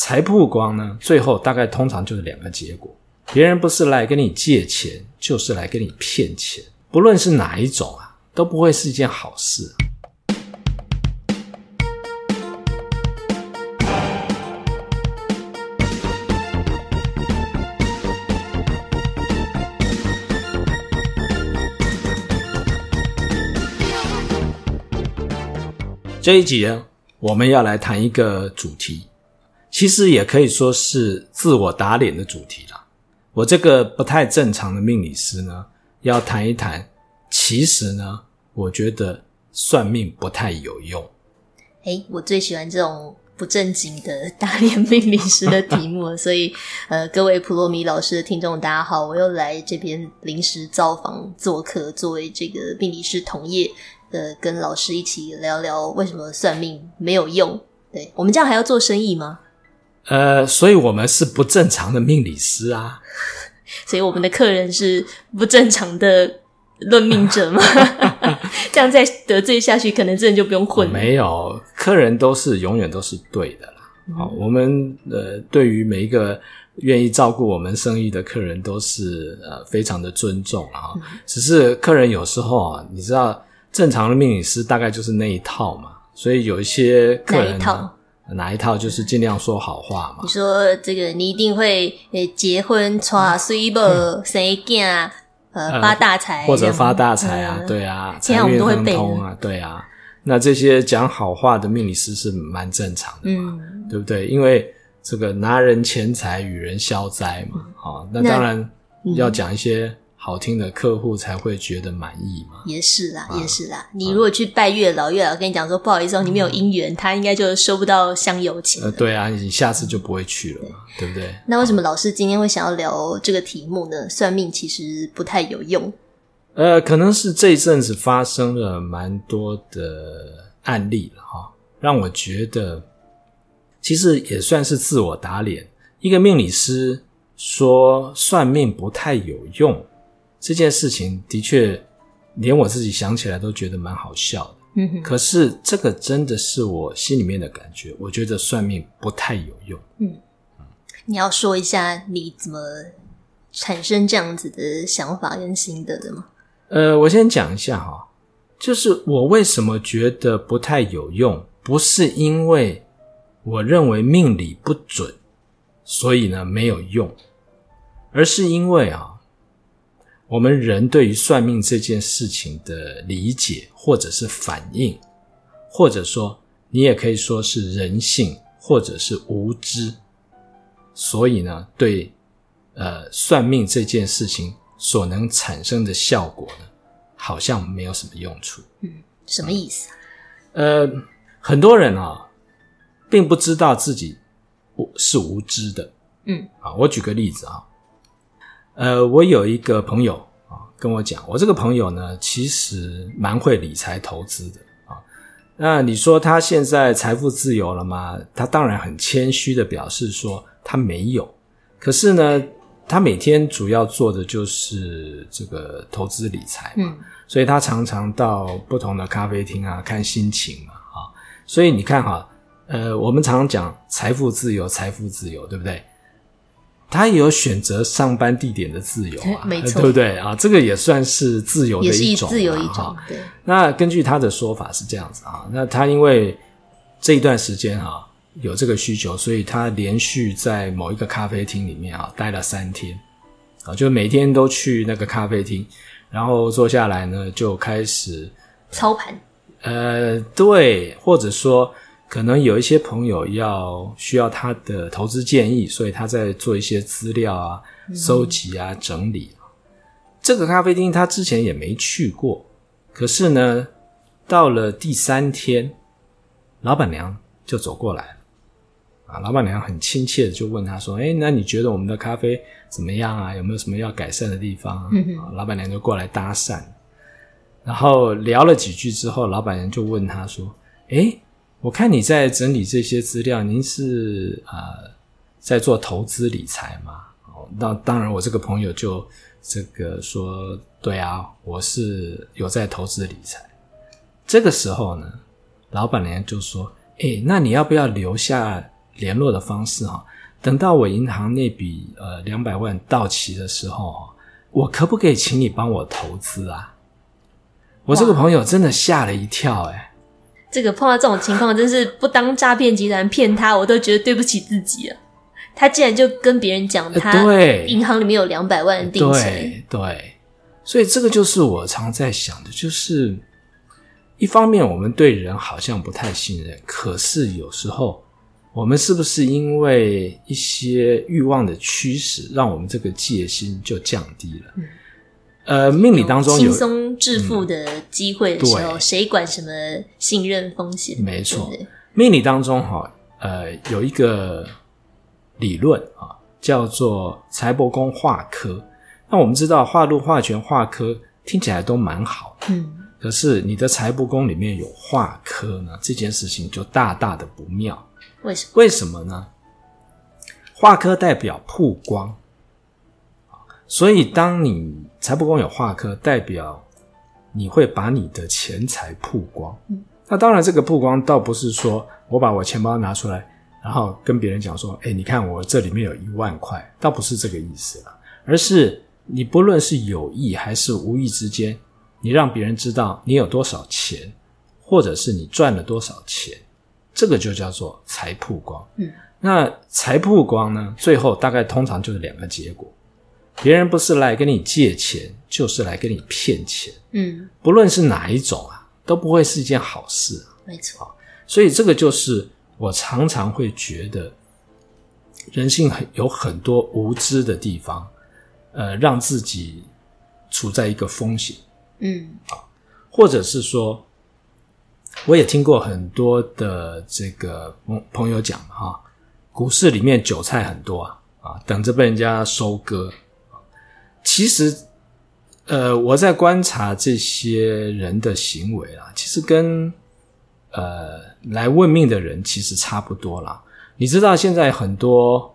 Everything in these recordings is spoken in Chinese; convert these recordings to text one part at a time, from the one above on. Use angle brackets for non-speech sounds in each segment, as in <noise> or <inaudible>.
财曝光呢，最后大概通常就是两个结果：别人不是来跟你借钱，就是来跟你骗钱。不论是哪一种啊，都不会是一件好事。这一集呢，我们要来谈一个主题。其实也可以说是自我打脸的主题啦。我这个不太正常的命理师呢，要谈一谈。其实呢，我觉得算命不太有用。诶，我最喜欢这种不正经的打脸命理师的题目，<laughs> 所以呃，各位普罗米老师的听众，大家好，我又来这边临时造访做客，作为这个命理师同业，呃，跟老师一起聊聊为什么算命没有用。对，我们这样还要做生意吗？呃，所以我们是不正常的命理师啊，所以我们的客人是不正常的论命者吗？<laughs> 这样再得罪下去，可能真的就不用混了。没有，客人都是永远都是对的啦。好、嗯，我们呃，对于每一个愿意照顾我们生意的客人，都是呃非常的尊重啊、嗯。只是客人有时候啊，你知道，正常的命理师大概就是那一套嘛，所以有一些客人呢。哪一套就是尽量说好话嘛？你说这个，你一定会诶结婚、娶媳妇、生囝，呃，发大财，或者发大财啊、嗯，对啊，财运亨通啊，对啊。那这些讲好话的命理师是蛮正常的嘛，嗯，对不对？因为这个拿人钱财与人消灾嘛，好、嗯，那当然要讲一些。好听的客户才会觉得满意嘛？也是啦，啊、也是啦。你如果去拜月老，月老跟你讲说不好意思哦，你没有姻缘，他应该就收不到香油钱。呃，对啊，你下次就不会去了嘛，对，对不对？那为什么老师今天会想要聊这个题目呢？算命其实不太有用。呃，可能是这一阵子发生了蛮多的案例了哈，让我觉得其实也算是自我打脸。一个命理师说算命不太有用。这件事情的确，连我自己想起来都觉得蛮好笑的。嗯哼。可是这个真的是我心里面的感觉，我觉得算命不太有用。嗯嗯。你要说一下你怎么产生这样子的想法跟心得的吗？呃，我先讲一下哈，就是我为什么觉得不太有用，不是因为我认为命理不准，所以呢没有用，而是因为啊。我们人对于算命这件事情的理解，或者是反应，或者说你也可以说是人性，或者是无知，所以呢，对呃算命这件事情所能产生的效果呢，好像没有什么用处。嗯，什么意思？呃，很多人啊，并不知道自己是无知的。嗯，啊，我举个例子啊。呃，我有一个朋友啊，跟我讲，我这个朋友呢，其实蛮会理财投资的啊。那你说他现在财富自由了吗？他当然很谦虚的表示说他没有。可是呢，他每天主要做的就是这个投资理财嘛，嗯，所以他常常到不同的咖啡厅啊，看心情嘛，啊。所以你看哈，呃，我们常常讲财富自由，财富自由，对不对？他也有选择上班地点的自由啊，没错，对不对啊？这个也算是自由的一种，自由一种。对。那根据他的说法是这样子啊，那他因为这一段时间哈有这个需求，所以他连续在某一个咖啡厅里面啊待了三天啊，就每天都去那个咖啡厅，然后坐下来呢就开始操盘。呃，对，或者说。可能有一些朋友要需要他的投资建议，所以他在做一些资料啊、收集啊、整理。这个咖啡厅他之前也没去过，可是呢，到了第三天，老板娘就走过来了。啊，老板娘很亲切的就问他说：“诶，那你觉得我们的咖啡怎么样啊？有没有什么要改善的地方啊？”啊，老板娘就过来搭讪，然后聊了几句之后，老板娘就问他说：“诶。”我看你在整理这些资料，您是呃在做投资理财吗？哦，那当然，我这个朋友就这个说，对啊，我是有在投资理财。这个时候呢，老板娘就说：“哎，那你要不要留下联络的方式哈。等到我银行那笔呃两百万到期的时候哈，我可不可以请你帮我投资啊？我这个朋友真的吓了一跳诶，哎，这个碰到这种情况，真是不当诈骗集团骗他，我都觉得对不起自己了。他竟然就跟别人讲他对银行里面有两百万的定存，对对，所以这个就是我常在想的，就是一方面我们对人好像不太信任，可是有时候。我们是不是因为一些欲望的驱使，让我们这个戒心就降低了？嗯、呃，命理当中有轻松致富的机会的时候，嗯、谁管什么信任风险？没错，命理当中哈，呃，有一个理论啊，叫做财帛宫化科。那我们知道化禄、化权、化科听起来都蛮好的，嗯，可是你的财帛宫里面有化科呢，这件事情就大大的不妙。为什么？为什么呢？化科代表曝光，所以当你财帛宫有化科，代表你会把你的钱财曝光。嗯，那当然，这个曝光倒不是说我把我钱包拿出来，然后跟别人讲说：“哎，你看我这里面有一万块。”倒不是这个意思了，而是你不论是有意还是无意之间，你让别人知道你有多少钱，或者是你赚了多少钱。这个就叫做财曝光。嗯，那财曝光呢？最后大概通常就是两个结果：别人不是来跟你借钱，就是来跟你骗钱。嗯，不论是哪一种啊，都不会是一件好事。没错。所以这个就是我常常会觉得，人性很有很多无知的地方，呃，让自己处在一个风险。嗯，啊，或者是说。我也听过很多的这个朋朋友讲哈，股市里面韭菜很多啊，啊，等着被人家收割。其实，呃，我在观察这些人的行为啊，其实跟呃来问命的人其实差不多啦。你知道现在很多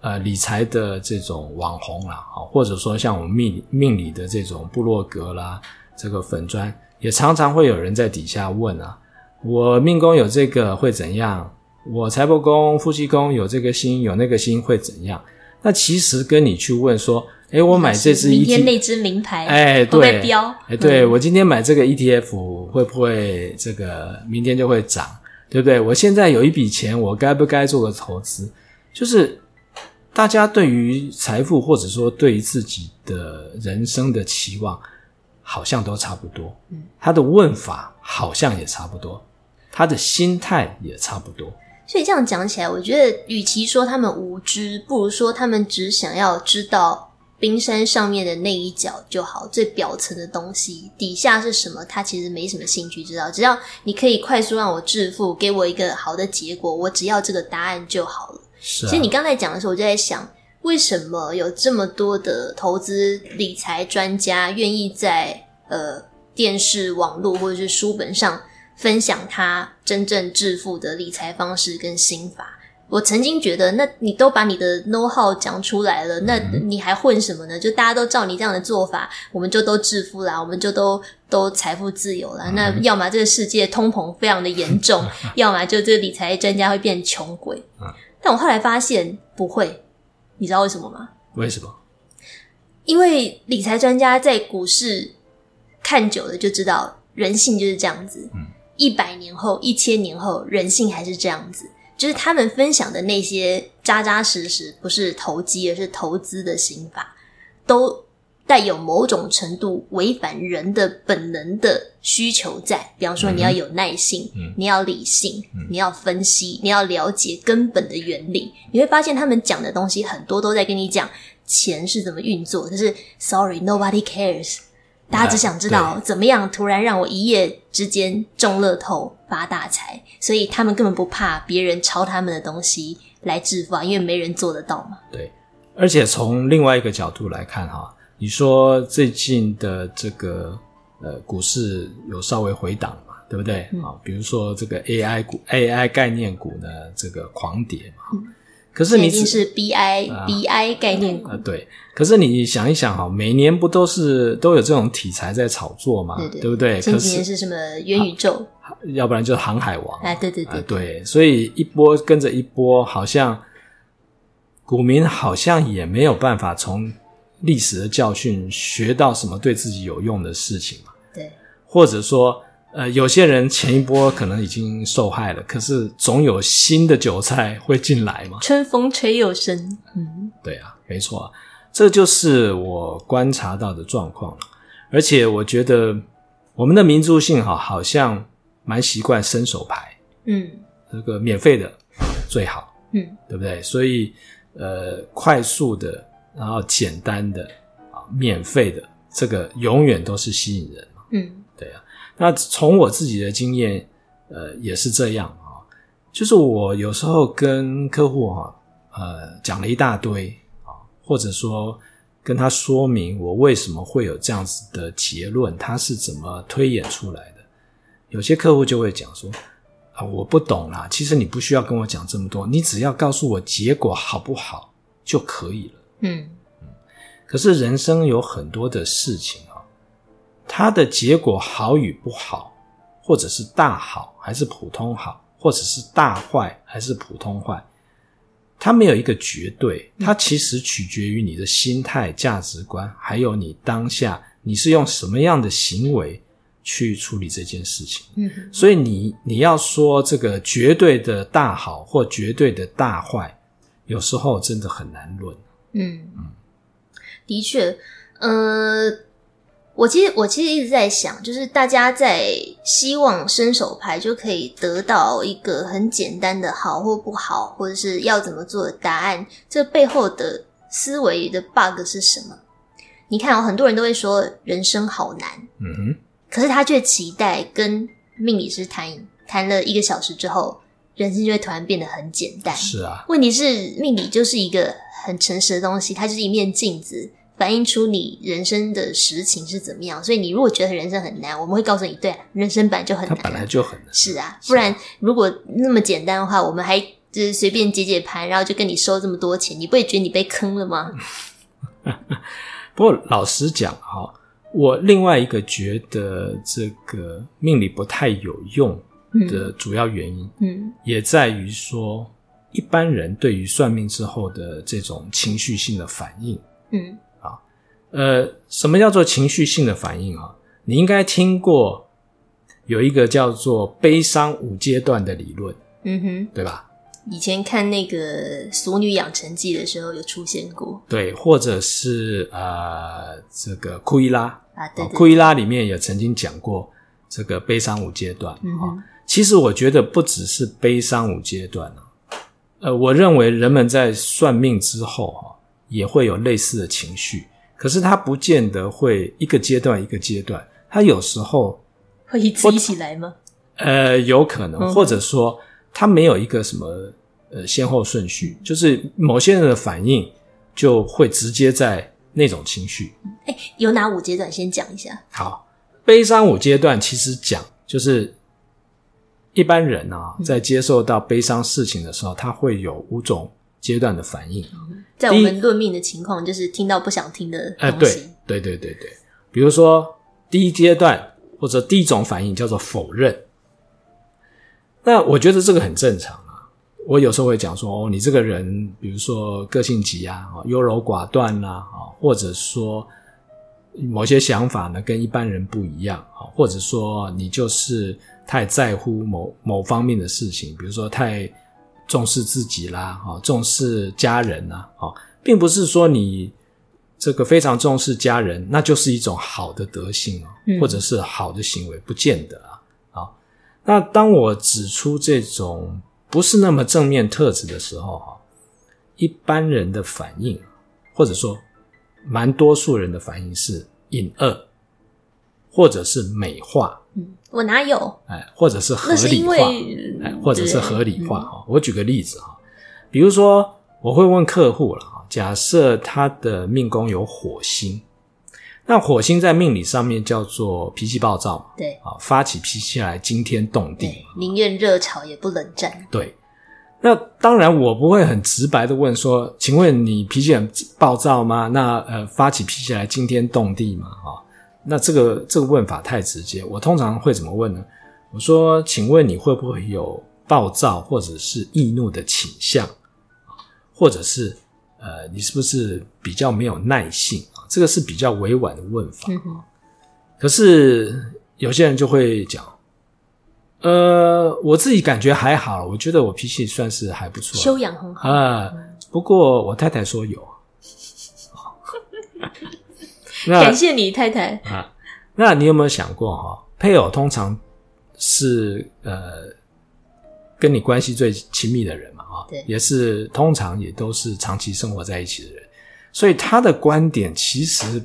呃理财的这种网红啦，啊，或者说像我们命命理的这种部落格啦，这个粉砖，也常常会有人在底下问啊。我命宫有这个会怎样？我财帛宫、夫妻宫有这个星，有那个星会怎样？那其实跟你去问说，诶，我买这只 ETF，明天那只名牌，诶，对，会飙？诶，对，我今天买这个 ETF 会不会这个明天就会涨？对不对？我现在有一笔钱，我该不该做个投资？就是大家对于财富或者说对于自己的人生的期望，好像都差不多。嗯，他的问法好像也差不多。他的心态也差不多，所以这样讲起来，我觉得与其说他们无知，不如说他们只想要知道冰山上面的那一角就好，最表层的东西底下是什么，他其实没什么兴趣知道。只要你可以快速让我致富，给我一个好的结果，我只要这个答案就好了。是啊。其实你刚才讲的时候，我就在想，为什么有这么多的投资理财专家愿意在呃电视、网络或者是书本上。分享他真正致富的理财方式跟心法。我曾经觉得，那你都把你的 know how 讲出来了，那你还混什么呢？就大家都照你这样的做法，我们就都致富啦，我们就都都财富自由了。那要么这个世界通膨非常的严重，<laughs> 要么就这个理财专家会变穷鬼。<laughs> 但我后来发现不会，你知道为什么吗？为什么？因为理财专家在股市看久了就知道，人性就是这样子。嗯。一百年后、一千年后，人性还是这样子，就是他们分享的那些扎扎实实，不是投机而是投资的心法，都带有某种程度违反人的本能的需求在。比方说，你要有耐性，嗯、你要理性，嗯、你要分析，你要了解根本的原理。你会发现，他们讲的东西很多都在跟你讲钱是怎么运作。可是，Sorry，nobody cares。大家只想知道怎么样突然让我一夜之间中乐透发大财，所以他们根本不怕别人抄他们的东西来致富啊，因为没人做得到嘛。对，而且从另外一个角度来看哈，你说最近的这个呃股市有稍微回档嘛，对不对？啊、嗯，比如说这个 AI 股、AI 概念股呢，这个狂跌嘛。嗯、可是你已经是 B I、啊、B I 概念股啊，对。可是你想一想哈，每年不都是都有这种题材在炒作嘛？对对，对不对？前几年是什么元宇宙，要不然就是航海王。啊，对对对，啊，对。所以一波跟着一波，好像股民好像也没有办法从历史的教训学到什么对自己有用的事情嘛。对，或者说。呃，有些人前一波可能已经受害了，可是总有新的韭菜会进来嘛。春风吹又生，嗯，对啊，没错啊，这就是我观察到的状况。而且我觉得我们的民族性哈，好像蛮习惯伸手牌，嗯，这个免费的最好，嗯，对不对？所以呃，快速的，然后简单的啊，免费的，这个永远都是吸引人，嗯。那从我自己的经验，呃，也是这样啊。就是我有时候跟客户哈，呃，讲了一大堆啊，或者说跟他说明我为什么会有这样子的结论，他是怎么推演出来的。有些客户就会讲说啊，我不懂啦。其实你不需要跟我讲这么多，你只要告诉我结果好不好就可以了。嗯嗯。可是人生有很多的事情。它的结果好与不好，或者是大好还是普通好，或者是大坏还是普通坏，它没有一个绝对，它其实取决于你的心态、价值观，还有你当下你是用什么样的行为去处理这件事情。嗯，所以你你要说这个绝对的大好或绝对的大坏，有时候真的很难论。嗯嗯，的确，呃。我其实我其实一直在想，就是大家在希望伸手牌就可以得到一个很简单的好或不好，或者是要怎么做的答案，这背后的思维的 bug 是什么？你看哦，很多人都会说人生好难，嗯哼，可是他却期待跟命理师谈谈了一个小时之后，人生就会突然变得很简单。是啊，问题是命理就是一个很诚实的东西，它就是一面镜子。反映出你人生的实情是怎么样，所以你如果觉得人生很难，我们会告诉你，对，人生本来就很难，它本来就很难，是啊，不然如果那么简单的话，我们还就是随便解解盘，然后就跟你收这么多钱，你不会觉得你被坑了吗？不过老实讲哈，我另外一个觉得这个命理不太有用的主要原因，嗯，也在于说一般人对于算命之后的这种情绪性的反应，嗯。呃，什么叫做情绪性的反应啊？你应该听过有一个叫做悲伤五阶段的理论，嗯哼，对吧？以前看那个《俗女养成记》的时候有出现过，对，或者是呃，这个库伊拉啊，对，库伊拉里面也曾经讲过这个悲伤五阶段啊。嗯哼，其实我觉得不只是悲伤五阶段啊，呃，我认为人们在算命之后哈，也会有类似的情绪。可是他不见得会一个阶段一个阶段，他有时候会一起一起来吗？呃，有可能，嗯、或者说他没有一个什么呃先后顺序，就是某些人的反应就会直接在那种情绪。哎，有哪五阶段？先讲一下。好，悲伤五阶段其实讲就是一般人啊，在接受到悲伤事情的时候，嗯、他会有五种。阶段的反应，在我们论命的情况，就是听到不想听的东西。哎，对，对，对，对，对。比如说，第一阶段或者第一种反应叫做否认。那我觉得这个很正常啊。我有时候会讲说，哦，你这个人，比如说个性急啊，优柔寡断啦，啊，或者说某些想法呢跟一般人不一样啊，或者说你就是太在乎某某方面的事情，比如说太。重视自己啦，重视家人呐，并不是说你这个非常重视家人，那就是一种好的德性哦，或者是好的行为，不见得啊。好，那当我指出这种不是那么正面特质的时候，哈，一般人的反应，或者说蛮多数人的反应是隐恶，或者是美化。嗯，我哪有？哎，或者是合理化，哎，或者是合理化哈。我举个例子哈，比如说我会问客户了哈，假设他的命宫有火星，那火星在命理上面叫做脾气暴躁，对，啊，发起脾气来惊天动地，宁愿热吵也不冷战。对，那当然，我不会很直白的问说，请问你脾气很暴躁吗？那呃，发起脾气来惊天动地吗？哈、哦，那这个这个问法太直接。我通常会怎么问呢？我说，请问你会不会有暴躁或者是易怒的倾向？或者是呃，你是不是比较没有耐性啊？这个是比较委婉的问法。嗯、可是有些人就会讲。呃，我自己感觉还好，我觉得我脾气算是还不错，修养很好啊、呃。不过我太太说有，那 <laughs> 感谢你太太啊。那你有没有想过哈？配偶通常是呃跟你关系最亲密的人嘛？啊，对，也是通常也都是长期生活在一起的人，所以他的观点其实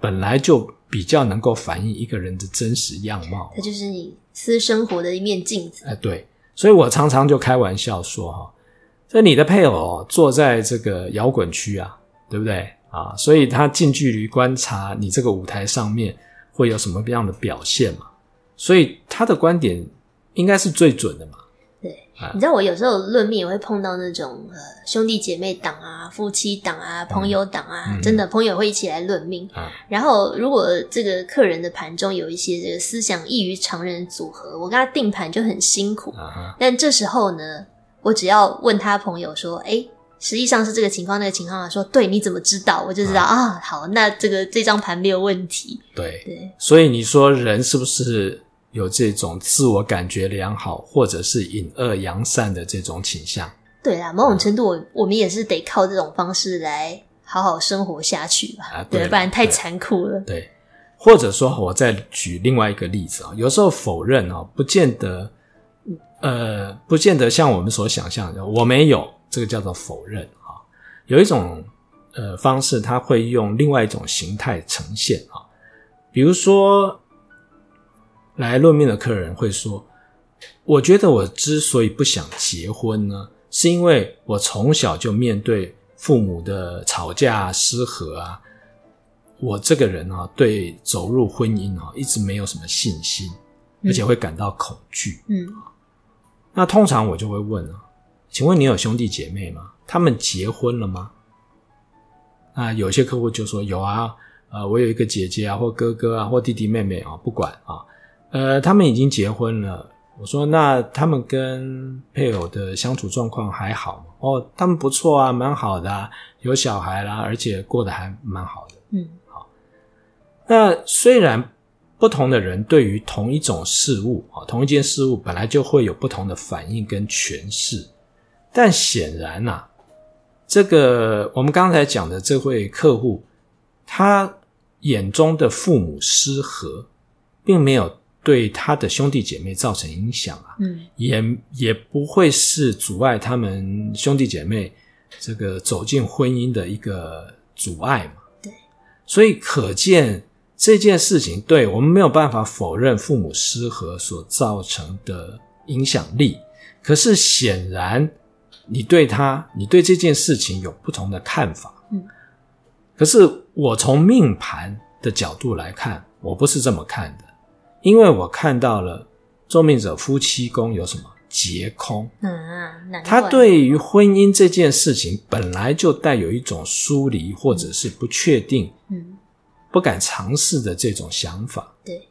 本来就比较能够反映一个人的真实样貌。他就是你。私生活的一面镜子，哎，对，所以我常常就开玩笑说哈，这你的配偶坐在这个摇滚区啊，对不对啊？所以他近距离观察你这个舞台上面会有什么样的表现嘛？所以他的观点应该是最准的嘛。对你知道我有时候论命也会碰到那种呃兄弟姐妹党啊、夫妻党啊、朋友党啊，嗯、真的朋友会一起来论命。啊、然后如果这个客人的盘中有一些这个思想异于常人的组合，我跟他定盘就很辛苦。啊、但这时候呢，我只要问他朋友说：“哎，实际上是这个情况，那个情况啊。”说：“对，你怎么知道？”我就知道啊，啊。好，那这个这张盘没有问题。对对，所以你说人是不是？有这种自我感觉良好，或者是隐恶扬善的这种倾向。对啊，某种程度，我、嗯、我们也是得靠这种方式来好好生活下去吧。啊，对，不然太残酷了对。对，或者说，我再举另外一个例子啊，有时候否认啊，不见得，呃，不见得像我们所想象的，我没有，这个叫做否认啊。有一种呃方式，它会用另外一种形态呈现啊，比如说。来论命的客人会说：“我觉得我之所以不想结婚呢，是因为我从小就面对父母的吵架失和啊，我这个人啊，对走入婚姻啊，一直没有什么信心，而且会感到恐惧。嗯，那通常我就会问啊，请问你有兄弟姐妹吗？他们结婚了吗？啊，有些客户就说有啊，呃，我有一个姐姐啊，或哥哥啊，或弟弟妹妹啊，不管啊。”呃，他们已经结婚了。我说，那他们跟配偶的相处状况还好吗？哦，他们不错啊，蛮好的啊，有小孩啦，而且过得还蛮好的。嗯，好。那虽然不同的人对于同一种事物啊，同一件事物本来就会有不同的反应跟诠释，但显然呐，这个我们刚才讲的这位客户，他眼中的父母失和，并没有。对他的兄弟姐妹造成影响啊，嗯，也也不会是阻碍他们兄弟姐妹这个走进婚姻的一个阻碍嘛。对，所以可见这件事情，对，我们没有办法否认父母失和所造成的影响力。可是显然，你对他，你对这件事情有不同的看法。嗯，可是我从命盘的角度来看，我不是这么看的。因为我看到了坐命者夫妻宫有什么劫空，嗯，他对于婚姻这件事情本来就带有一种疏离或者是不确定，嗯，不敢尝试的这种想法。对，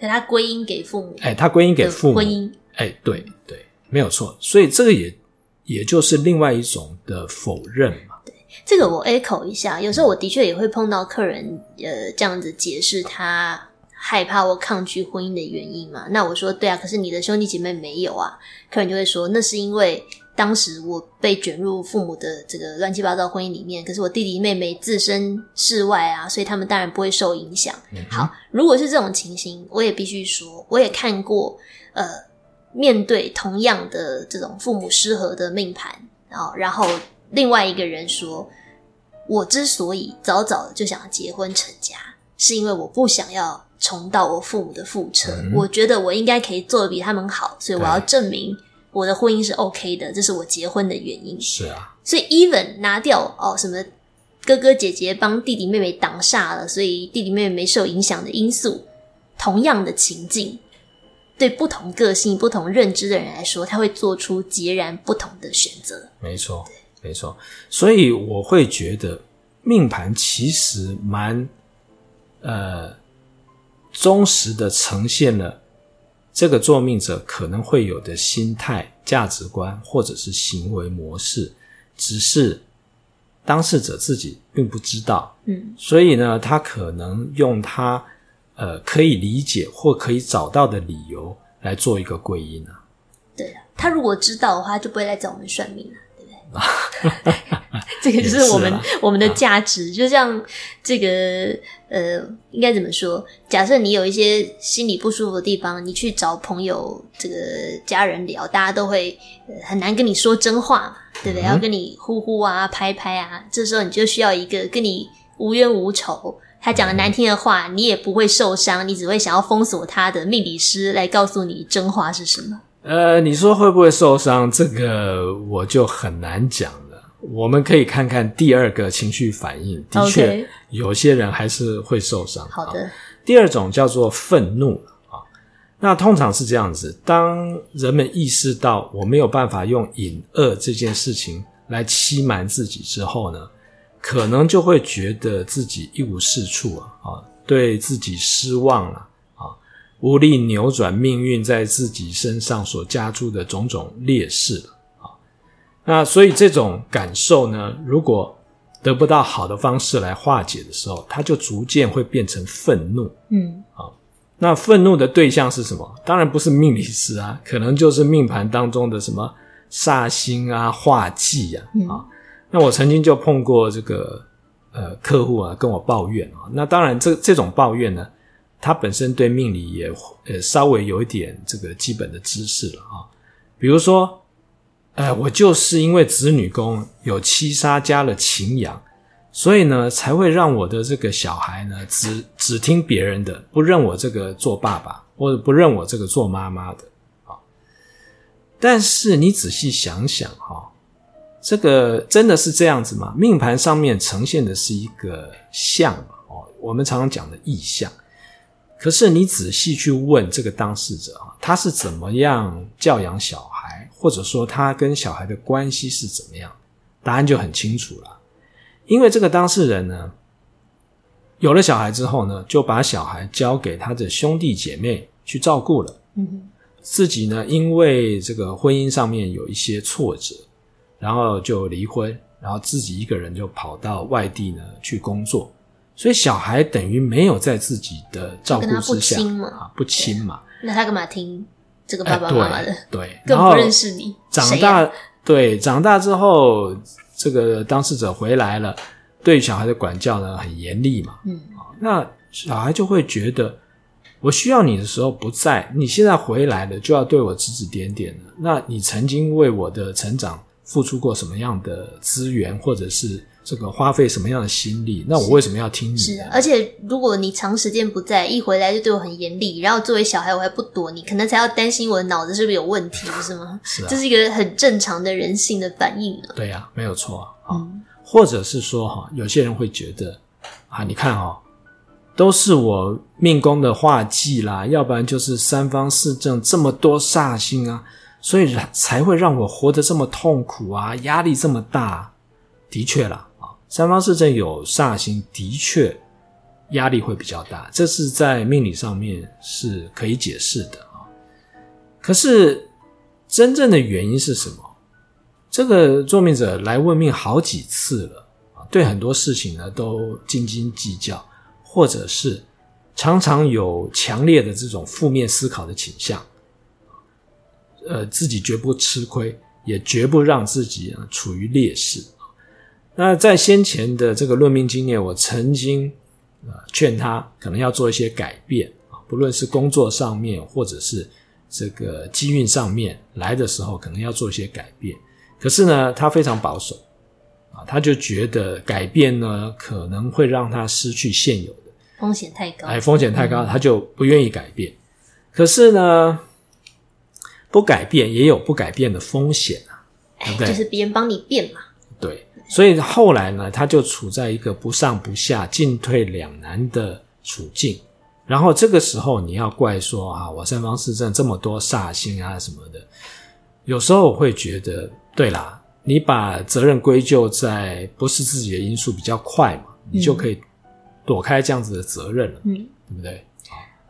可他归因给父母，哎，他归因给父母婚姻，哎，对对，没有错。所以这个也也就是另外一种的否认嘛。对，这个我 echo 一下，有时候我的确也会碰到客人，呃，这样子解释他。害怕或抗拒婚姻的原因嘛？那我说对啊，可是你的兄弟姐妹没有啊？客人就会说，那是因为当时我被卷入父母的这个乱七八糟婚姻里面，可是我弟弟妹妹置身事外啊，所以他们当然不会受影响。嗯、好，如果是这种情形，我也必须说，我也看过，呃，面对同样的这种父母失和的命盘，然后，然后另外一个人说，我之所以早早就想结婚成家，是因为我不想要。重蹈我父母的覆辙，嗯，我觉得我应该可以做的比他们好，所以我要证明我的婚姻是 OK 的，这是我结婚的原因。是啊，所以 even 拿掉哦什么哥哥姐姐帮弟弟妹妹挡煞了，所以弟弟妹妹没受影响的因素，同样的情境，对对不同个性、不同认知的人来说，他会做出截然不同的选择。没错，没错。所以我会觉得命盘其实蛮呃忠实的呈现了这个作命者可能会有的心态、价值观或者是行为模式，只是当事者自己并不知道。嗯，所以呢，他可能用他。呃，可以理解或可以找到的理由来做一个归因啊。对啊，他如果知道的话，就不会来找我们算命了，对不对？<laughs> 这个就是我们是我们的价值，就像这个呃，应该怎么说？假设你有一些心里不舒服的地方，你去找朋友、这个家人聊，大家都会很难跟你说真话嘛，对不对？嗯、要跟你呼呼啊、拍拍啊，这时候你就需要一个跟你无冤无仇。他讲的难听的话，你也不会受伤，你只会想要封锁他的命理师来告诉你真话是什么？呃，你说会不会受伤？这个我就很难讲了。我们可以看看第二个情绪反应，的确.有些人还是会受伤。好的，第二种叫做愤怒啊，那通常是这样子：当人们意识到我没有办法用隐恶这件事情来欺瞒自己之后呢，可能就会觉得自己一无是处啊，啊，对自己失望了啊，无力扭转命运在自己身上所加诸的种种劣势啊。那所以这种感受呢，如果得不到好的方式来化解的时候，它就逐渐会变成愤怒。嗯，啊，那愤怒的对象是什么？当然不是命理师啊，可能就是命盘当中的什么煞星啊、化忌呀，啊。那我曾经就碰过这个呃客户啊，跟我抱怨啊。那当然这，这种抱怨呢，他本身对命理也呃稍微有一点这个基本的知识了啊。比如说，呃，我就是因为子女宫有七杀加了擎羊，所以呢才会让我的这个小孩呢只只听别人的，不认我这个做爸爸，或者不认我这个做妈妈的啊。但是你仔细想想哈。这个真的是这样子吗？命盘上面呈现的是一个象哦，我们常常讲的意象。可是你仔细去问这个当事者啊，他是怎么样教养小孩，或者说他跟小孩的关系是怎么样？答案就很清楚了。因为这个当事人呢，有了小孩之后呢，就把小孩交给他的兄弟姐妹去照顾了。嗯哼，自己呢，因为这个婚姻上面有一些挫折。然后就离婚，然后自己一个人就跑到外地呢去工作，所以小孩等于没有在自己的照顾之下，不亲嘛，啊，不亲嘛。那他干嘛听这个爸爸妈妈的？对，对，更不认识你。长大，啊、对，长大之后，这个当事者回来了，对小孩的管教呢很严厉嘛。嗯，那小孩就会觉得，我需要你的时候不在，你现在回来了就要对我指指点点了。那你曾经为我的成长。付出过什么样的资源，或者是这个花费什么样的心力？那我为什么要听你？是，是，而且如果你长时间不在，一回来就对我很严厉，然后作为小孩我还不躲你，可能才要担心我的脑子是不是有问题，不是吗？是啊，这是一个很正常的人性的反应啊。对呀，没有错啊。嗯，或者是说哈，有些人会觉得啊，你看哈，都是我命宫的化忌啦，要不然就是三方四正这么多煞星啊。所以才会让我活得这么痛苦啊，压力这么大。的确啦，啊，三方四正有煞星，的确压力会比较大，这是在命理上面是可以解释的啊。可是真正的原因是什么？这个作命者来问命好几次了啊，对很多事情呢都斤斤计较，或者是常常有强烈的这种负面思考的倾向。呃，自己绝不吃亏，也绝不让自己啊处于劣势。那在先前的这个论命经验，我曾经呃劝他可能要做一些改变啊，不论是工作上面，或者是这个机运上面来的时候，可能要做一些改变。可是呢，他非常保守啊，他就觉得改变呢可能会让他失去现有的风险太高，哎，风险太高，他就不愿意改变。可是呢，不改变也有不改变的风险啊，对不对？就是别人帮你变嘛。对，所以后来呢，他就处在一个不上不下、进退两难的处境然后这个时候你要怪说啊，我三方四正这么多煞星啊什么的，有时候我会觉得，对啦，你把责任归咎在不是自己的因素比较快嘛，你就可以躲开这样子的责任了，嗯，对不对？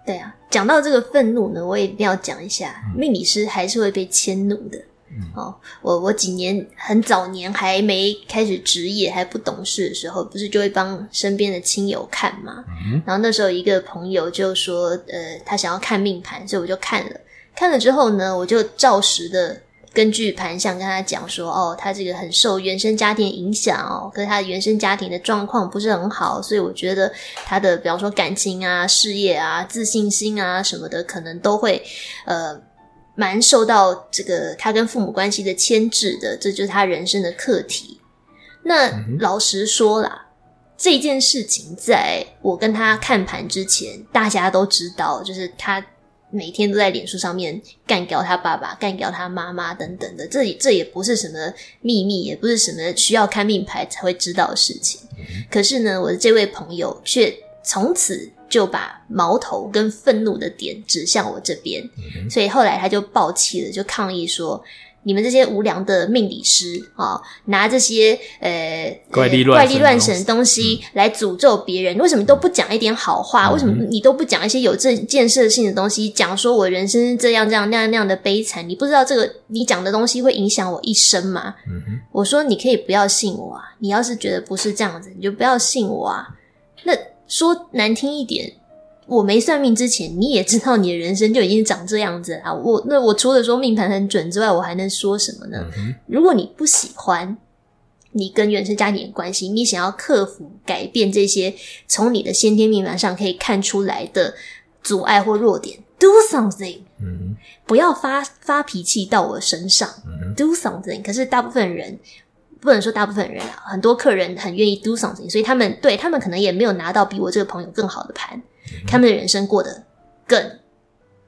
对啊，讲到这个愤怒呢，我也一定要讲一下，命理师还是会被迁怒的。嗯、哦，我我几年很早年还没开始职业还不懂事的时候，不是就会帮身边的亲友看嘛。嗯、然后那时候一个朋友就说，呃，他想要看命盘，所以我就看了。看了之后呢，我就照实的。根据盘相跟他讲说，哦，他这个很受原生家庭影响哦，可是他原生家庭的状况不是很好，所以我觉得他的，比方说感情啊、事业啊、自信心啊什么的，可能都会呃蛮受到这个他跟父母关系的牵制的，这就是他人生的课题。那老实说啦，这件事情在我跟他看盘之前，大家都知道，就是他。每天都在脸书上面干掉他爸爸、干掉他妈妈等等的，这这也不是什么秘密，也不是什么需要看命牌才会知道的事情。嗯、可是呢，我的这位朋友却从此就把矛头跟愤怒的点指向我这边，嗯、所以后来他就爆气了，就抗议说。你们这些无良的命理师啊、哦，拿这些呃怪力怪力乱神的东西来诅咒别人，嗯、为什么都不讲一点好话？嗯、为什么你都不讲一些有正建设性的东西？讲说我人生是这样这样那样那样的悲惨，你不知道这个你讲的东西会影响我一生吗？嗯，我说你可以不要信我啊，你要是觉得不是这样子，你就不要信我啊。那说难听一点。我没算命之前，你也知道你的人生就已经长这样子啊！我那我除了说命盘很准之外，我还能说什么呢？嗯、如果你不喜欢你跟原生家庭的关系，你想要克服、改变这些从你的先天命盘上可以看出来的阻碍或弱点，do something。嗯，不要发发脾气到我身上。嗯、do something。可是大部分人不能说大部分人啊，很多客人很愿意 do something，所以他们对他们可能也没有拿到比我这个朋友更好的盘。他们的人生过得更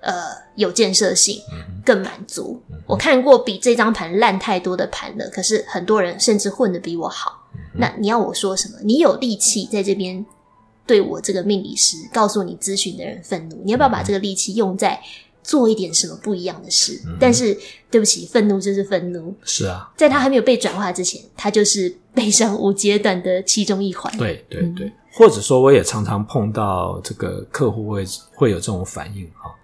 呃有建设性，更满足。我看过比这张盘烂太多的盘了，可是很多人甚至混得比我好。那你要我说什么？你有力气在这边对我这个命理师告诉你咨询的人愤怒，你要不要把这个力气用在做一点什么不一样的事？但是对不起，愤怒就是愤怒。是啊，在他还没有被转化之前，他就是悲伤无阶段的其中一环。对对对。或者说，我也常常碰到这个客户会会有这种反应哈。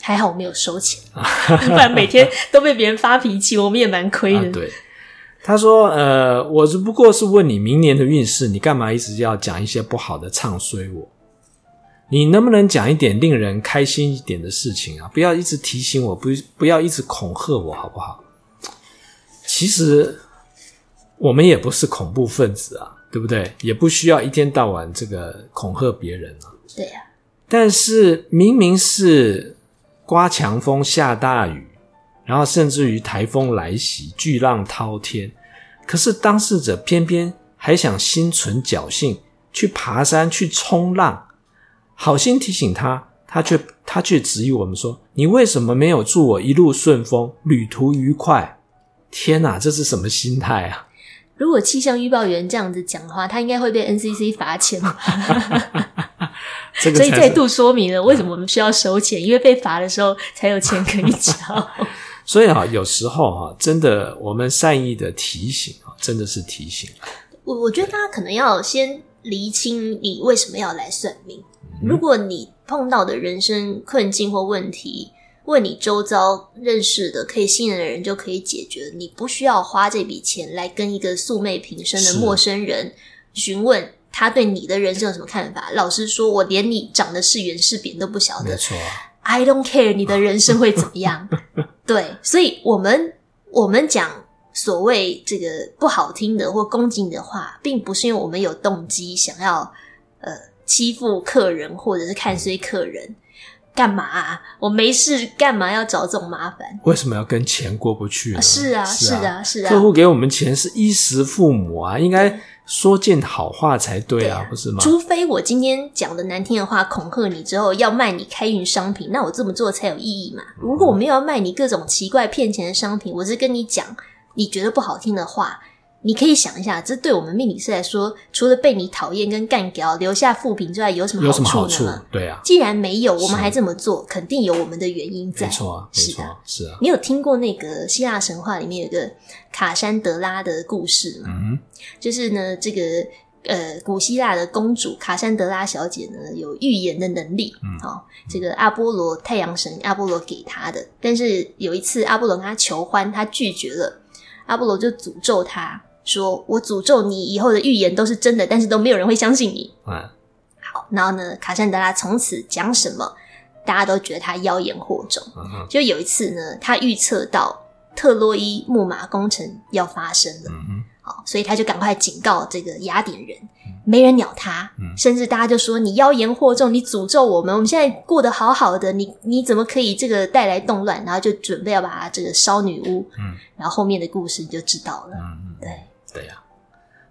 还好我没有收钱，<laughs> 不然每天都被别人发脾气，我们也蛮亏的。啊，对，他说：“呃，我只不过是问你明年的运势，你干嘛一直要讲一些不好的唱衰我？你能不能讲一点令人开心一点的事情啊？不要一直提醒我，不不要一直恐吓我，好不好？其实我们也不是恐怖分子啊。”对不对？也不需要一天到晚这个恐吓别人啊。对呀。但是明明是刮强风、下大雨，然后甚至于台风来袭、巨浪滔天，可是当事者偏偏还想心存侥幸去爬山、去冲浪。好心提醒他，他却他却质疑我们说：“你为什么没有祝我一路顺风、旅途愉快？”天哪，这是什么心态啊？如果气象预报员这样子讲的话，他应该会被 NCC <laughs> 罚钱吧。<laughs> 所以再度说明了为什么我们需要收钱，因为被罚的时候才有钱可以交。<laughs> 所以啊，有时候哈，真的我们善意的提醒啊，真的是提醒。我我觉得大家可能要先厘清你为什么要来算命。如果你碰到的人生困境或问题，问你周遭认识的可以信任的人就可以解决，你不需要花这笔钱来跟一个素昧平生的陌生人询问他对你的人生有什么看法。老实说，我连你长得是圆是扁都不晓得。没错，I don't care 你的人生会怎么样。<laughs> 对，所以我们我们讲所谓这个不好听的或攻击你的话，并不是因为我们有动机想要呃欺负客人或者是看衰客人。嗯干嘛啊？我没事，干嘛要找这种麻烦？为什么要跟钱过不去呢？是啊，是啊，是啊。客户给我们钱是衣食父母啊，应该说件好话才对啊，不是吗？除非我今天讲的难听的话恐吓你之后要卖你开运商品，那我这么做才有意义嘛。如果我没有要卖你各种奇怪骗钱的商品，我是跟你讲你觉得不好听的话，你可以想一下，这对我们命理师来说，除了被你讨厌跟干掉留下负评之外，有什么好处呢？有什么好处？对啊，既然没有，我们还这么做，肯定有我们的原因在。没错啊，没错，是的，是啊。你有听过那个希腊神话里面有个卡珊德拉的故事吗？嗯，就是呢，这个呃，古希腊的公主卡珊德拉小姐呢，有预言的能力。嗯，好、哦，这个阿波罗太阳神阿波罗给她的，但是有一次阿波罗跟她求欢，她拒绝了，阿波罗就诅咒她。说我诅咒你以后的预言都是真的，但是都没有人会相信你。嗯，好，然后呢，卡珊德拉从此讲什么，大家都觉得他妖言惑众。嗯，就有一次呢，他预测到特洛伊木马工程要发生了。嗯，好，所以他就赶快警告这个雅典人，没人鸟他。嗯，甚至大家就说你妖言惑众，你诅咒我们，我们现在过得好好的，你你怎么可以这个带来动乱？然后就准备要把他这个烧女巫。嗯，然后后面的故事你就知道了。嗯，对。对呀、啊，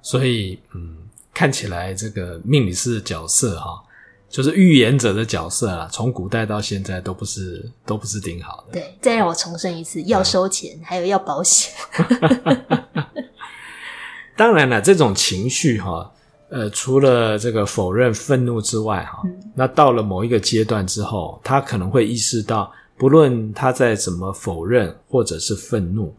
所以嗯，看起来这个命理师的角色哈，就是预言者的角色啊，从古代到现在都不是都不是挺好的。对，再让我重申一次，要收钱，嗯、还有要保险。<laughs> 当然了，这种情绪哈，呃，除了这个否认、愤怒之外哈，嗯、那到了某一个阶段之后，他可能会意识到，不论他在怎么否认或者是愤怒。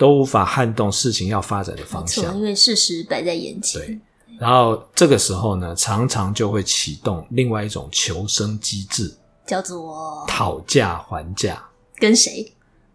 都无法撼动事情要发展的方向，因为事实摆在眼前。对，然后这个时候呢，常常就会启动另外一种求生机制，叫做讨价还价。跟谁？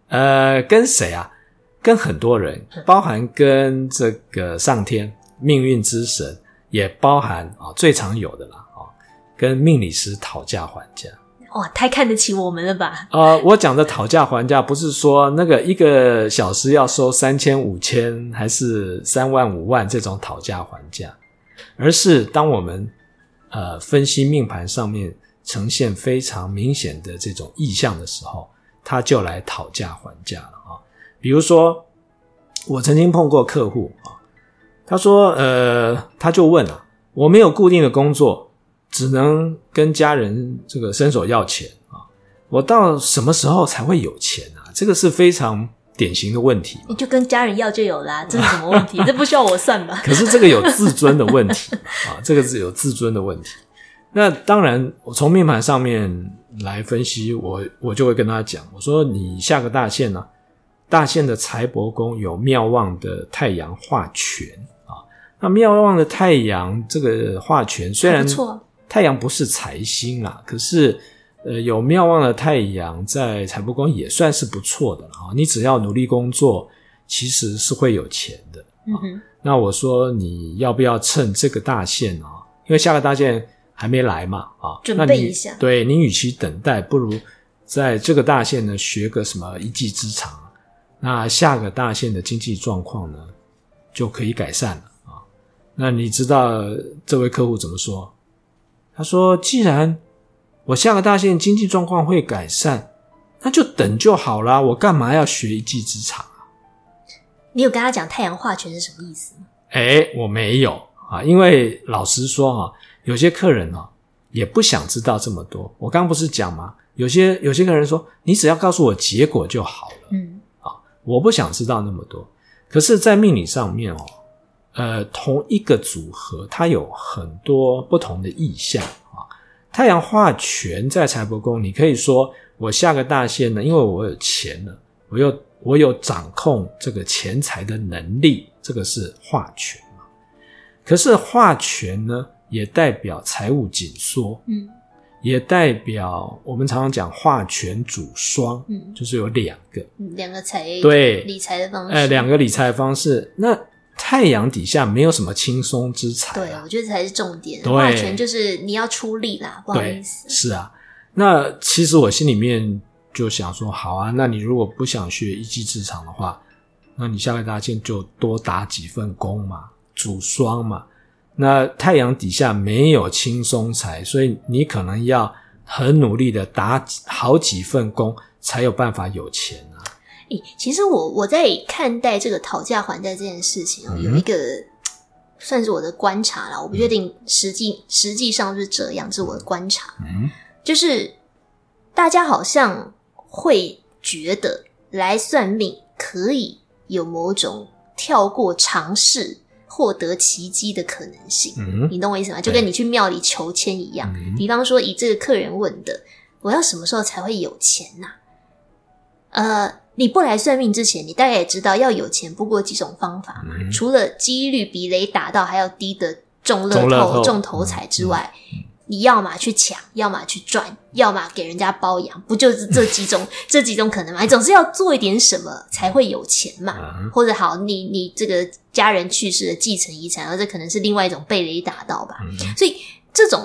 呃，跟谁啊？跟很多人，包含跟这个上天、命运之神，也包含啊、哦，最常有的啦啊、哦，跟命理师讨价还价。哇，太看得起我们了吧？呃，我讲的讨价还价，不是说那个一个小时要收三千、五千，还是三万、五万这种讨价还价，而是当我们呃分析命盘上面呈现非常明显的这种意向的时候，他就来讨价还价了啊。比如说，我曾经碰过客户啊，他说，呃，他就问了，我没有固定的工作。只能跟家人这个伸手要钱啊！我到什么时候才会有钱啊？这个是非常典型的问题。你就跟家人要就有啦，这是什么问题？<laughs> 这不需要我算吧？可是这个有自尊的问题啊，这个是有自尊的问题。那当然，我从命盘上面来分析，我我就会跟他讲，我说你下个大限呢、啊，大限的财帛宫有妙望的太阳化权啊。那妙望的太阳这个化权虽然不错。太阳不是财星啊，可是，呃，有妙望的太阳在财帛宫也算是不错的啊。你只要努力工作，其实是会有钱的。嗯哼。那我说你要不要趁这个大限啊？因为下个大限还没来嘛，啊，准备一下。对，你与其等待，不如在这个大限呢学个什么一技之长，那下个大限的经济状况呢就可以改善了啊。那你知道这位客户怎么说？他说：“既然我下个大限经济状况会改善，那就等就好啦。我干嘛要学一技之长啊？”你有跟他讲太阳化权是什么意思吗？哎，我没有啊，因为老实说啊，有些客人啊也不想知道这么多。我刚刚不是讲吗？有些有些客人说：“你只要告诉我结果就好了。”嗯，啊，我不想知道那么多。可是，在命理上面哦。呃，同一个组合，它有很多不同的意象啊。太阳化权在财帛宫，你可以说我下个大限呢，因为我有钱了，我有我有掌控这个钱财的能力，这个是化权嘛。可是化权呢，也代表财务紧缩，嗯，也代表我们常常讲化权主双，嗯，就是有两个，两个财对理财的方式，哎，两个理财的方式，那。太阳底下没有什么轻松之财，啊，对，我觉得这才是重点。化权就是你要出力啦，不好意思。是啊，那其实我心里面就想说，好啊，那你如果不想学一技之长的话，那你下个大限就多打几份工嘛，主双嘛。那太阳底下没有轻松财，所以你可能要很努力的打好几份工，才有办法有钱啊。诶，其实我我在看待这个讨价还价这件事情，嗯、有一个算是我的观察啦，我不确定实际、嗯、实际上是这样，这是我的观察。嗯，就是大家好像会觉得来算命可以有某种跳过尝试获得奇迹的可能性。嗯，你懂我意思吗？就跟你去庙里求签一样。嗯、比方说，以这个客人问的，我要什么时候才会有钱呐、啊？呃，你不来算命之前，你大概也知道要有钱不过几种方法嘛。嗯、除了几率比雷打到还要低的中乐透、中头彩之外。嗯嗯你要么去抢，要么去赚，要么给人家包养，不就是这几种 <laughs> 这几种可能吗？你总是要做一点什么才会有钱嘛。嗯、或者好，你你这个家人去世了，继承遗产，而这可能是另外一种被雷打到吧。嗯、所以这种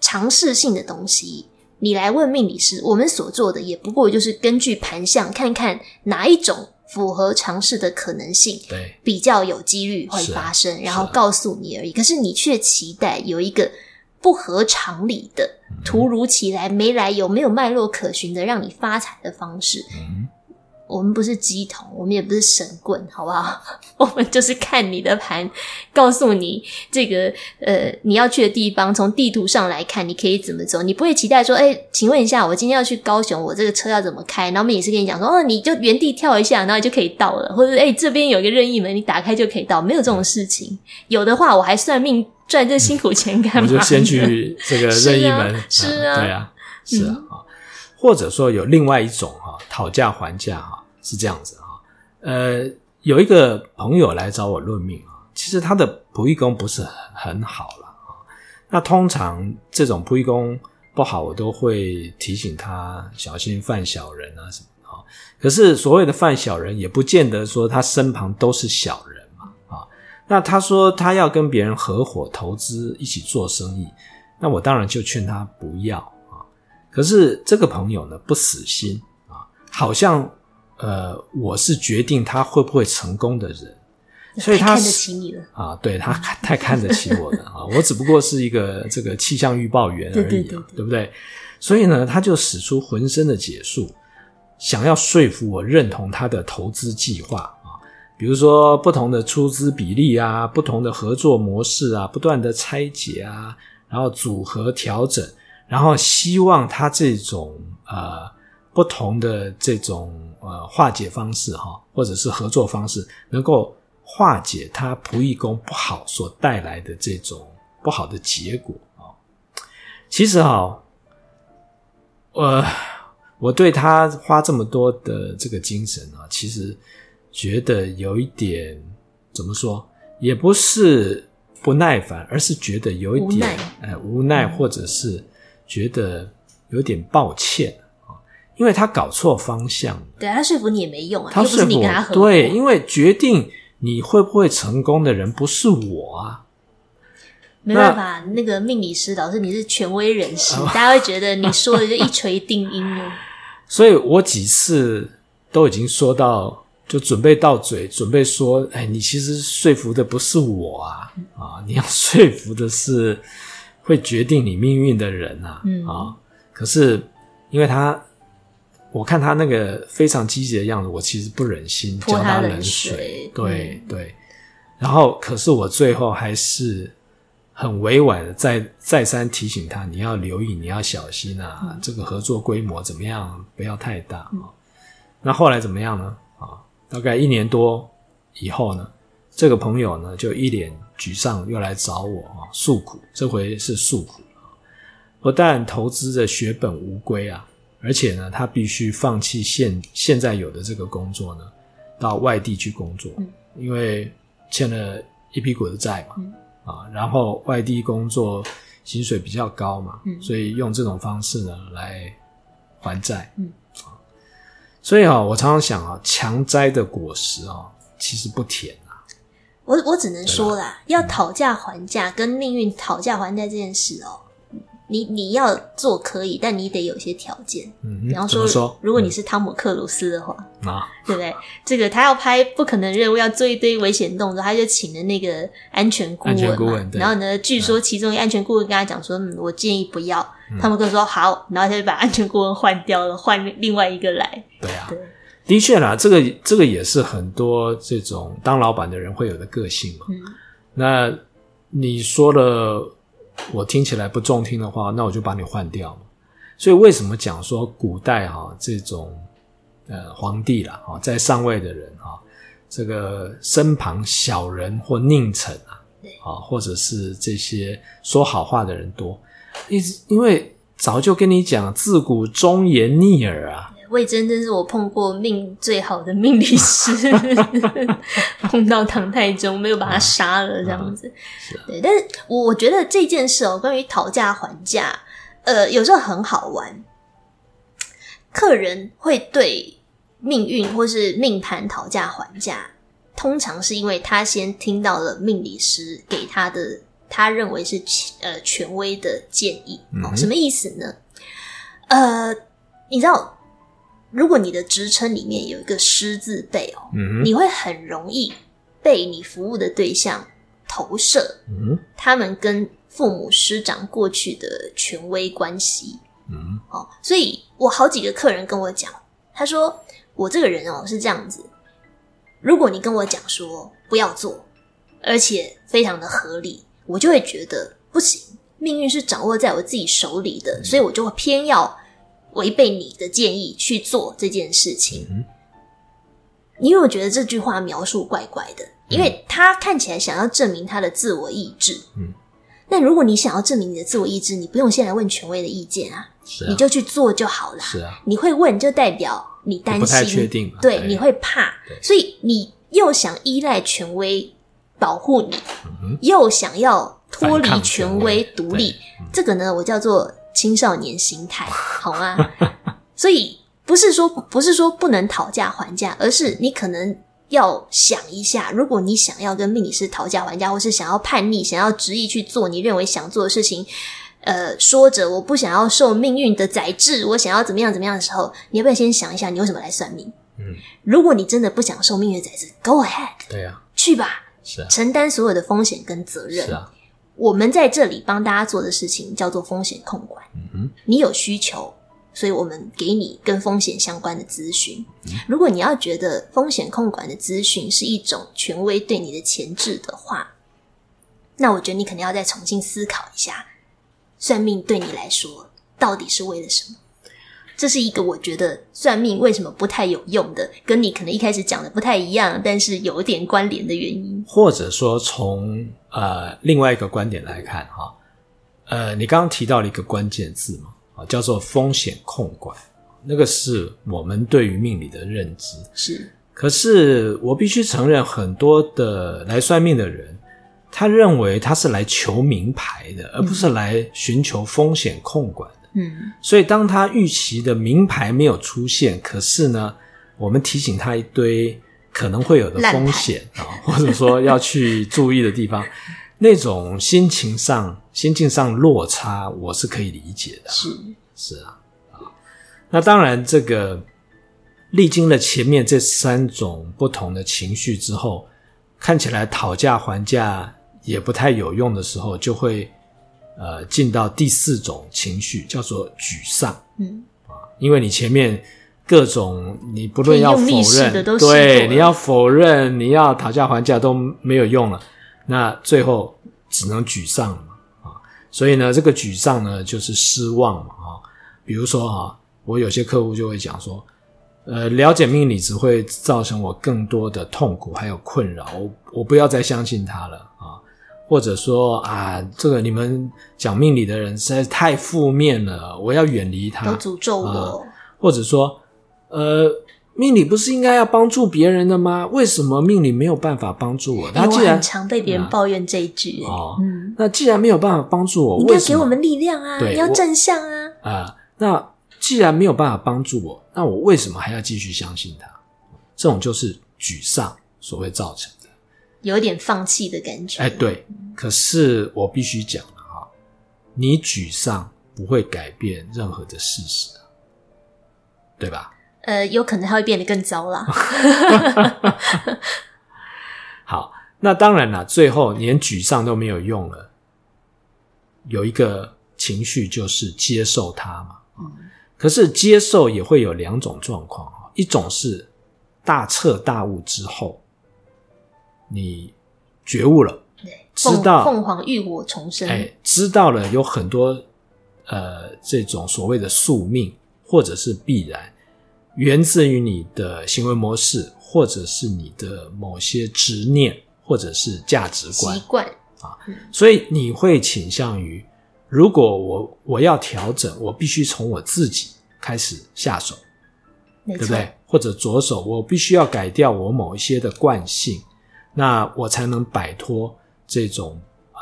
尝试性的东西，你来问命理师，我们所做的也不过就是根据盘相看看哪一种符合尝试的可能性，对，比较有几率会发生，然后告诉你而已。可是你却期待有一个。不合常理的，突如其来没来由、没有脉络可循的让你发财的方式。嗯，我们不是鸡童，我们也不是神棍，好不好？<laughs> 我们就是看你的盘，告诉你这个呃你要去的地方，从地图上来看，你可以怎么走。你不会期待说，哎，请问一下，我今天要去高雄，我这个车要怎么开？然后我们也是跟你讲说，哦，你就原地跳一下，然后你就可以到了，或者哎，这边有一个任意门，你打开就可以到。没有这种事情，有的话我还算命。赚这辛苦钱干嘛？我就先去这个 <laughs> 任意门，是啊，是啊，对啊，是啊，嗯、或者说有另外一种哈，讨价还价哈，是这样子哈。呃，有一个朋友来找我论命啊，其实他的仆役宫不是很好了啊。那通常这种仆役宫不好，我都会提醒他小心犯小人啊什么啊。可是所谓的犯小人，也不见得说他身旁都是小人。那他说他要跟别人合伙投资一起做生意，那我当然就劝他不要啊。可是这个朋友呢，不死心啊，好像呃我是决定他会不会成功的人，所以他看得起你了啊，对，他太看得起我了 <laughs> 啊，我只不过是一个这个气象预报员而已，对，对，对，对，对不对？所以呢，他就使出浑身的解数，想要说服我认同他的投资计划啊。比如说不同的出资比例啊，不同的合作模式啊，不断的拆解啊，然后组合调整，然后希望他这种呃不同的这种呃化解方式哈，或者是合作方式，能够化解他仆役宫不好所带来的这种不好的结果啊。其实哈，呃，我对他花这么多的这个精神啊，其实。觉得有一点怎么说，也不是不耐烦，而是觉得有一点无奈，哎，无奈，或者是觉得有点抱歉啊，因为他搞错方向。对，他说服你也没用啊，他说服你跟他合作。对，因为决定你会不会成功的人不是我啊，没办法，那，那个命理师老师你是权威人士，大家会觉得你说的就一锤定音了。<laughs> 所以我几次都已经说到。就准备到嘴，准备说：“哎，你其实说服的不是我啊，啊，你要说服的是会决定你命运的人啊，嗯、啊。可是因为他，我看他那个非常积极的样子，我其实不忍心浇他冷水。对、嗯、对。然后，可是我最后还是很委婉的再再三提醒他：你要留意，你要小心啊，嗯、这个合作规模怎么样？不要太大啊。嗯、那后来怎么样呢？啊？”大概一年多以后呢，这个朋友呢就一脸沮丧，又来找我啊诉苦。这回是诉苦啊，不但投资的血本无归啊，而且呢，他必须放弃现现在有的这个工作呢，到外地去工作，嗯、因为欠了一屁股的债嘛，嗯、啊，然后外地工作薪水比较高嘛，嗯、所以用这种方式呢来还债。嗯所以啊，我常常想啊，强摘的果实啊，其实不甜啊。我我只能说啦，要讨价还价，跟命运讨价还价这件事哦。你你要做可以，但你得有些条件。嗯哼，比方说，说如果你是汤姆克鲁斯的话，啊、嗯，对不对？这个他要拍不可能任务，要做一堆危险动作，他就请了那个安全顾问。安全顾问，然后呢，据说其中一个安全顾问跟他讲说：“嗯，我建议不要。嗯”汤姆克说：“好。”然后他就把安全顾问换掉了，换另外一个来。对啊，对，的确啦，这个这个也是很多这种当老板的人会有的个性嘛。嗯，那你说了。我听起来不中听的话，那我就把你换掉。所以为什么讲说古代哈这种呃皇帝啦哈在上位的人哈，这个身旁小人或佞臣啊，对啊，或者是这些说好话的人多，因因为早就跟你讲，自古忠言逆耳啊。魏征真是我碰过命最好的命理师，<laughs> 碰到唐太宗没有把他杀了这样子。对，但是我我觉得这件事哦，关于讨价还价，呃，有时候很好玩。客人会对命运或是命盘讨价还价，通常是因为他先听到了命理师给他的他认为是呃权威的建议。哦，什么意思呢？呃，你知道。如果你的职称里面有一个师字辈哦，嗯，你会很容易被你服务的对象投射，嗯，他们跟父母师长过去的权威关系，嗯，哦，所以我好几个客人跟我讲，他说我这个人哦是这样子，如果你跟我讲说不要做，而且非常的合理，我就会觉得不行，命运是掌握在我自己手里的，所以我就会偏要。违背你的建议去做这件事情，嗯、因为我觉得这句话描述怪怪的，因为他看起来想要证明他的自我意志。嗯，但如果你想要证明你的自我意志，你不用先来问权威的意见啊，啊，你就去做就好了。是啊，你会问就代表你担心，不太确定，对，对，你会怕，所以你又想依赖权威保护你，嗯，又想要脱离权威独立，这个呢，我叫做。青少年心态，<laughs> 好吗？所以不是说不是说不能讨价还价，而是你可能要想一下，如果你想要跟命理师讨价还价，或是想要叛逆，想要执意去做你认为想做的事情，呃，说着我不想要受命运的宰制，我想要怎么样怎么样的时候，你要不要先想一下，你为什么来算命？嗯，如果你真的不想受命运的宰制，Go ahead，对啊，去吧，是啊，承担所有的风险跟责任，是啊。我们在这里帮大家做的事情叫做风险控管。你有需求，所以我们给你跟风险相关的咨询。如果你要觉得风险控管的咨询是一种权威对你的前置的话，那我觉得你可能要再重新思考一下，算命对你来说到底是为了什么？这是一个我觉得算命为什么不太有用的，跟你可能一开始讲的不太一样，但是有一点关联的原因。或者说从呃另外一个观点来看哈，呃，你刚刚提到了一个关键字嘛，啊，叫做风险控管，那个是我们对于命理的认知。是，可是我必须承认，很多的来算命的人，他认为他是来求名牌的，而不是来寻求风险控管的。嗯，所以当他预期的名牌没有出现，可是呢，我们提醒他一堆可能会有的风险啊，或者说要去注意的地方，那种心情上、心境上落差，我是可以理解的。是是啊啊，那当然，这个历经了前面这三种不同的情绪之后，看起来讨价还价也不太有用的时候，就会。呃，进到第四种情绪叫做沮丧，嗯。啊，因为你前面各种你不论要否认，对，你要否认，你要讨价还价都没有用了，那最后只能沮丧了嘛啊，所以呢，这个沮丧呢就是失望嘛啊，比如说啊，我有些客户就会讲说，呃，了解命理只会造成我更多的痛苦还有困扰，我我不要再相信他了啊。或者说啊，这个你们讲命理的人实在是太负面了，我要远离他。都诅咒我。呃，或者说，呃，命理不是应该要帮助别人的吗？为什么命理没有办法帮助我？他既然常被别人抱怨这一句，嗯，哦，嗯，那既然没有办法帮助我，你应该给我们力量啊，你要正向啊。啊，呃，那既然没有办法帮助我，那我为什么还要继续相信他？这种就是沮丧所会造成。有点放弃的感觉。哎，对，可是我必须讲了哈，你沮丧不会改变任何的事实，对吧？呃，有可能它会变得更糟了。<laughs> 好，那当然了，最后连沮丧都没有用了，有一个情绪就是接受它嘛。嗯。可是接受也会有两种状况哈，一种是大彻大悟之后。你觉悟了，知道凤凰浴火重生，哎，知道了有很多呃这种所谓的宿命或者是必然，源自于你的行为模式，或者是你的某些执念，或者是价值观、习惯啊。所以你会倾向于，如果我我要调整，我必须从我自己开始下手，对不对？或者着手，我必须要改掉我某一些的惯性，那我才能摆脱这种呃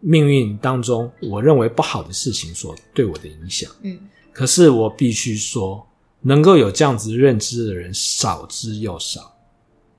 命运当中我认为不好的事情所对我的影响。嗯，可是我必须说，能够有这样子认知的人少之又少，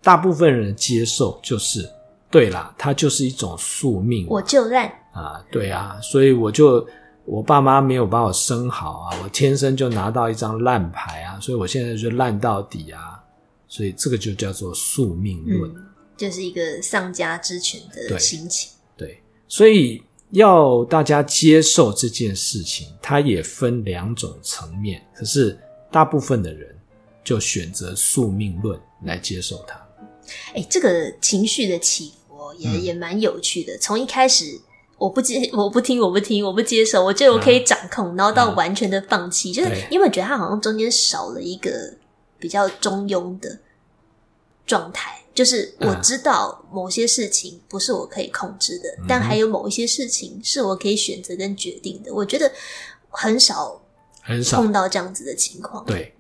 大部分人接受就是对啦，它就是一种宿命，我就烂。啊，对啊，所以我就。我爸妈没有把我生好啊，我天生就拿到一张烂牌啊，所以我现在就烂到底啊，所以这个就叫做宿命论，嗯，就是一个丧家之犬的心情。对，对，所以要大家接受这件事情，它也分两种层面，可是大部分的人就选择宿命论来接受它。哎，这个情绪的起伏也、嗯、也蛮有趣的，从一开始。我不接，<laughs> 我不听，我不听，我不接受。我觉得我可以掌控，啊、然后到完全的放弃，啊、就是因为我觉得他好像中间少了一个比较中庸的状态。就是我知道某些事情不是我可以控制的，啊、但还有某一些事情是我可以选择跟决定的。我觉得很少很少碰到这样子的情况。对，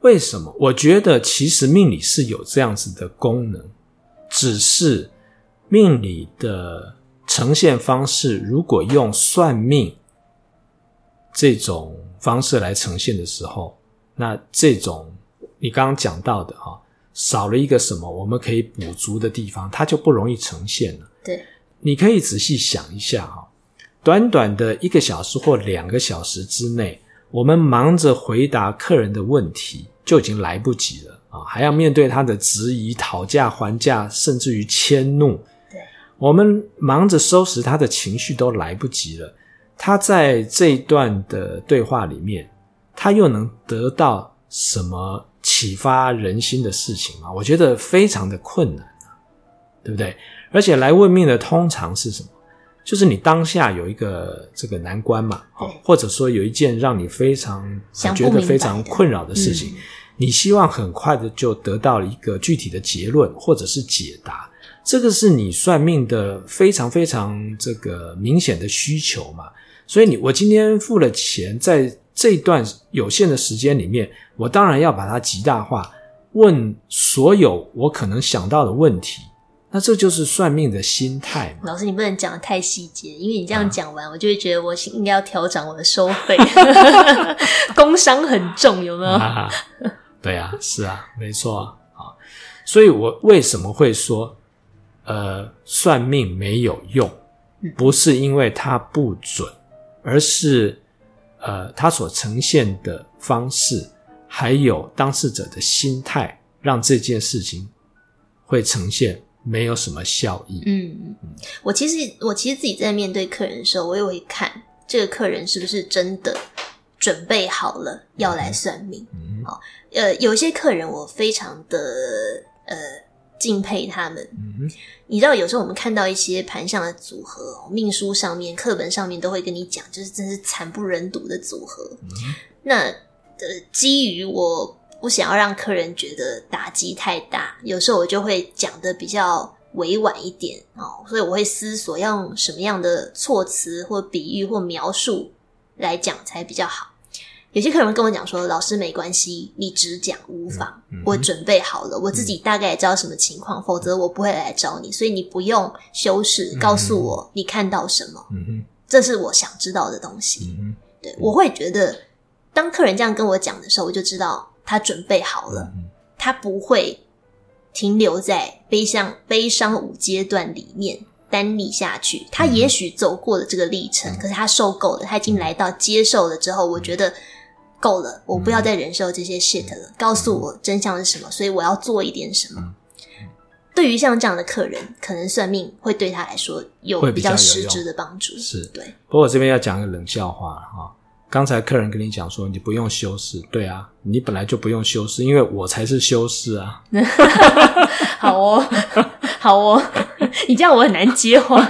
为什么？我觉得其实命理是有这样子的功能，只是命理的。呈现方式，如果用算命这种方式来呈现的时候，那这种你刚刚讲到的哈，少了一个什么我们可以补足的地方，它就不容易呈现了。对，你可以仔细想一下哈，短短的一个小时或两个小时之内，我们忙着回答客人的问题就已经来不及了啊，还要面对他的质疑、讨价还价，甚至于迁怒。我们忙着收拾他的情绪都来不及了，他在这一段的对话里面，他又能得到什么启发人心的事情吗？我觉得非常的困难啊，对不对？而且来问命的通常是什么？就是你当下有一个这个难关嘛，或者说有一件让你非常觉得非常困扰的事情，你希望很快的就得到了一个具体的结论或者是解答。这个是你算命的非常非常这个明显的需求嘛？所以你我今天付了钱，在这段有限的时间里面，我当然要把它极大化，问所有我可能想到的问题。那这就是算命的心态嘛。老师，你不能讲的太细节，因为你这样讲完，啊、我就会觉得我应该要调整我的收费，<laughs> 工伤很重，有没有？啊对啊，是啊，没错啊。所以我为什么会说？呃，算命没有用，不是因为它不准，而是呃，它所呈现的方式，还有当事者的心态，让这件事情会呈现没有什么效益。嗯，我其实我其实自己在面对客人的时候，我也会看这个客人是不是真的准备好了要来算命。嗯，好，呃，有一些客人我非常的呃。敬佩他们，嗯哼，你知道，有时候我们看到一些盘相的组合，命书上面、课本上面都会跟你讲，就是真是惨不忍睹的组合。嗯，那呃，基于我不想要让客人觉得打击太大，有时候我就会讲的比较委婉一点哦，所以我会思索要用什么样的措辞或比喻或描述来讲才比较好。有些客人跟我讲说：“老师没关系，你只讲无妨，嗯嗯、我准备好了，我自己大概也知道什么情况，嗯、否则我不会来找你，所以你不用修饰，告诉我你看到什么，这是我想知道的东西。嗯”对，我会觉得，当客人这样跟我讲的时候，我就知道他准备好了，嗯、他不会停留在悲伤悲伤五阶段里面单立下去。他也许走过了这个历程，嗯、可是他受够了，他已经来到接受了之后，我觉得。够了，我不要再忍受这些 shit 了。嗯、告诉我真相是什么，所以我要做一点什么。对于像这样的客人，可能算命会对他来说有比较实质的帮助。是对。不过我这边要讲一个冷笑话哈。刚才客人跟你讲说你不用修饰，对啊，你本来就不用修饰，因为我才是修饰啊。<laughs> 好哦，<laughs> 好哦，<laughs> 你这样我很难接话。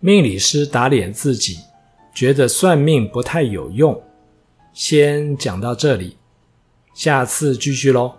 命理师打脸自己，觉得算命不太有用，先讲到这里，下次继续喽。